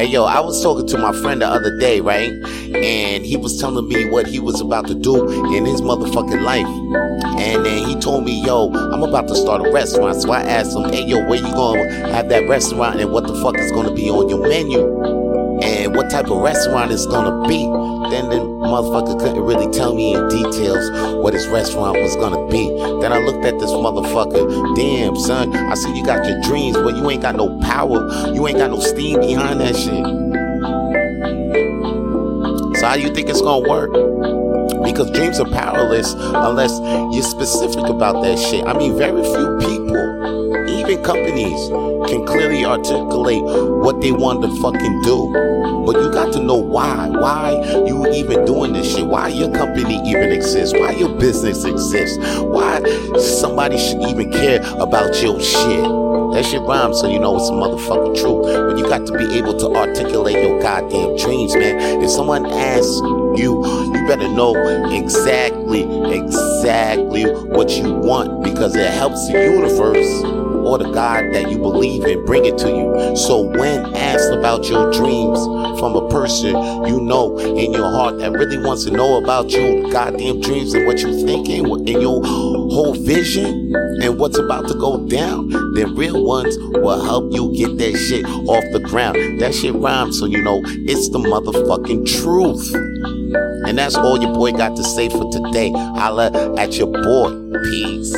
Hey yo, I was talking to my friend the other day, right? And he was telling me what he was about to do in his motherfucking life. And then he told me, yo, I'm about to start a restaurant. So I asked him, hey yo, where you gonna have that restaurant and what the fuck is gonna be on your menu? And what type of restaurant it's gonna be. Then the motherfucker couldn't really tell me in details what his restaurant was gonna be. Then I looked at this motherfucker. Damn, son, I see you got your dreams, but you ain't got no power. You ain't got no steam behind that shit. So how you think it's gonna work? Because dreams are powerless unless you're specific about that shit. I mean, very few people, companies, can clearly articulate what they want to fucking do. But you got to know why. Why you even doing this shit? Why your company even exists? Why your business exists? Why somebody should even care about your shit? That shit rhymes, so you know it's motherfucking true. But you got to be able to articulate your goddamn dreams, man. If someone asks you, you better know exactly, exactly what you want because it helps the universe or the God that you believe in bring it to you. So when asked about your dreams from a person you know in your heart that really wants to know about your goddamn dreams and what you're thinking and your whole vision and what's about to go down, then real ones will help you get that shit off the ground. That shit rhymes, so you know it's the motherfucking truth. And that's all your boy got to say for today. Holla at your boy. Peace.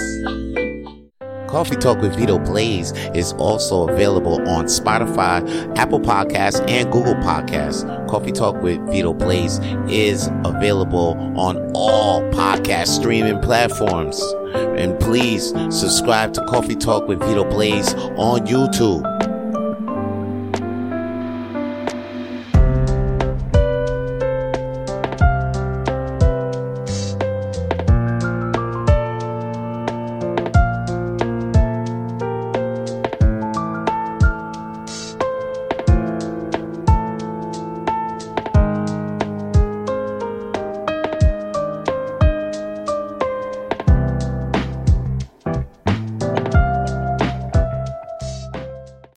Coffee Tawlk with Vito Blaze is also available on Spotify, Apple Podcasts, and Google Podcasts. Coffee Tawlk with Vito Blaze is available on all podcast streaming platforms. And please subscribe to Coffee Tawlk with Vito Blaze on YouTube.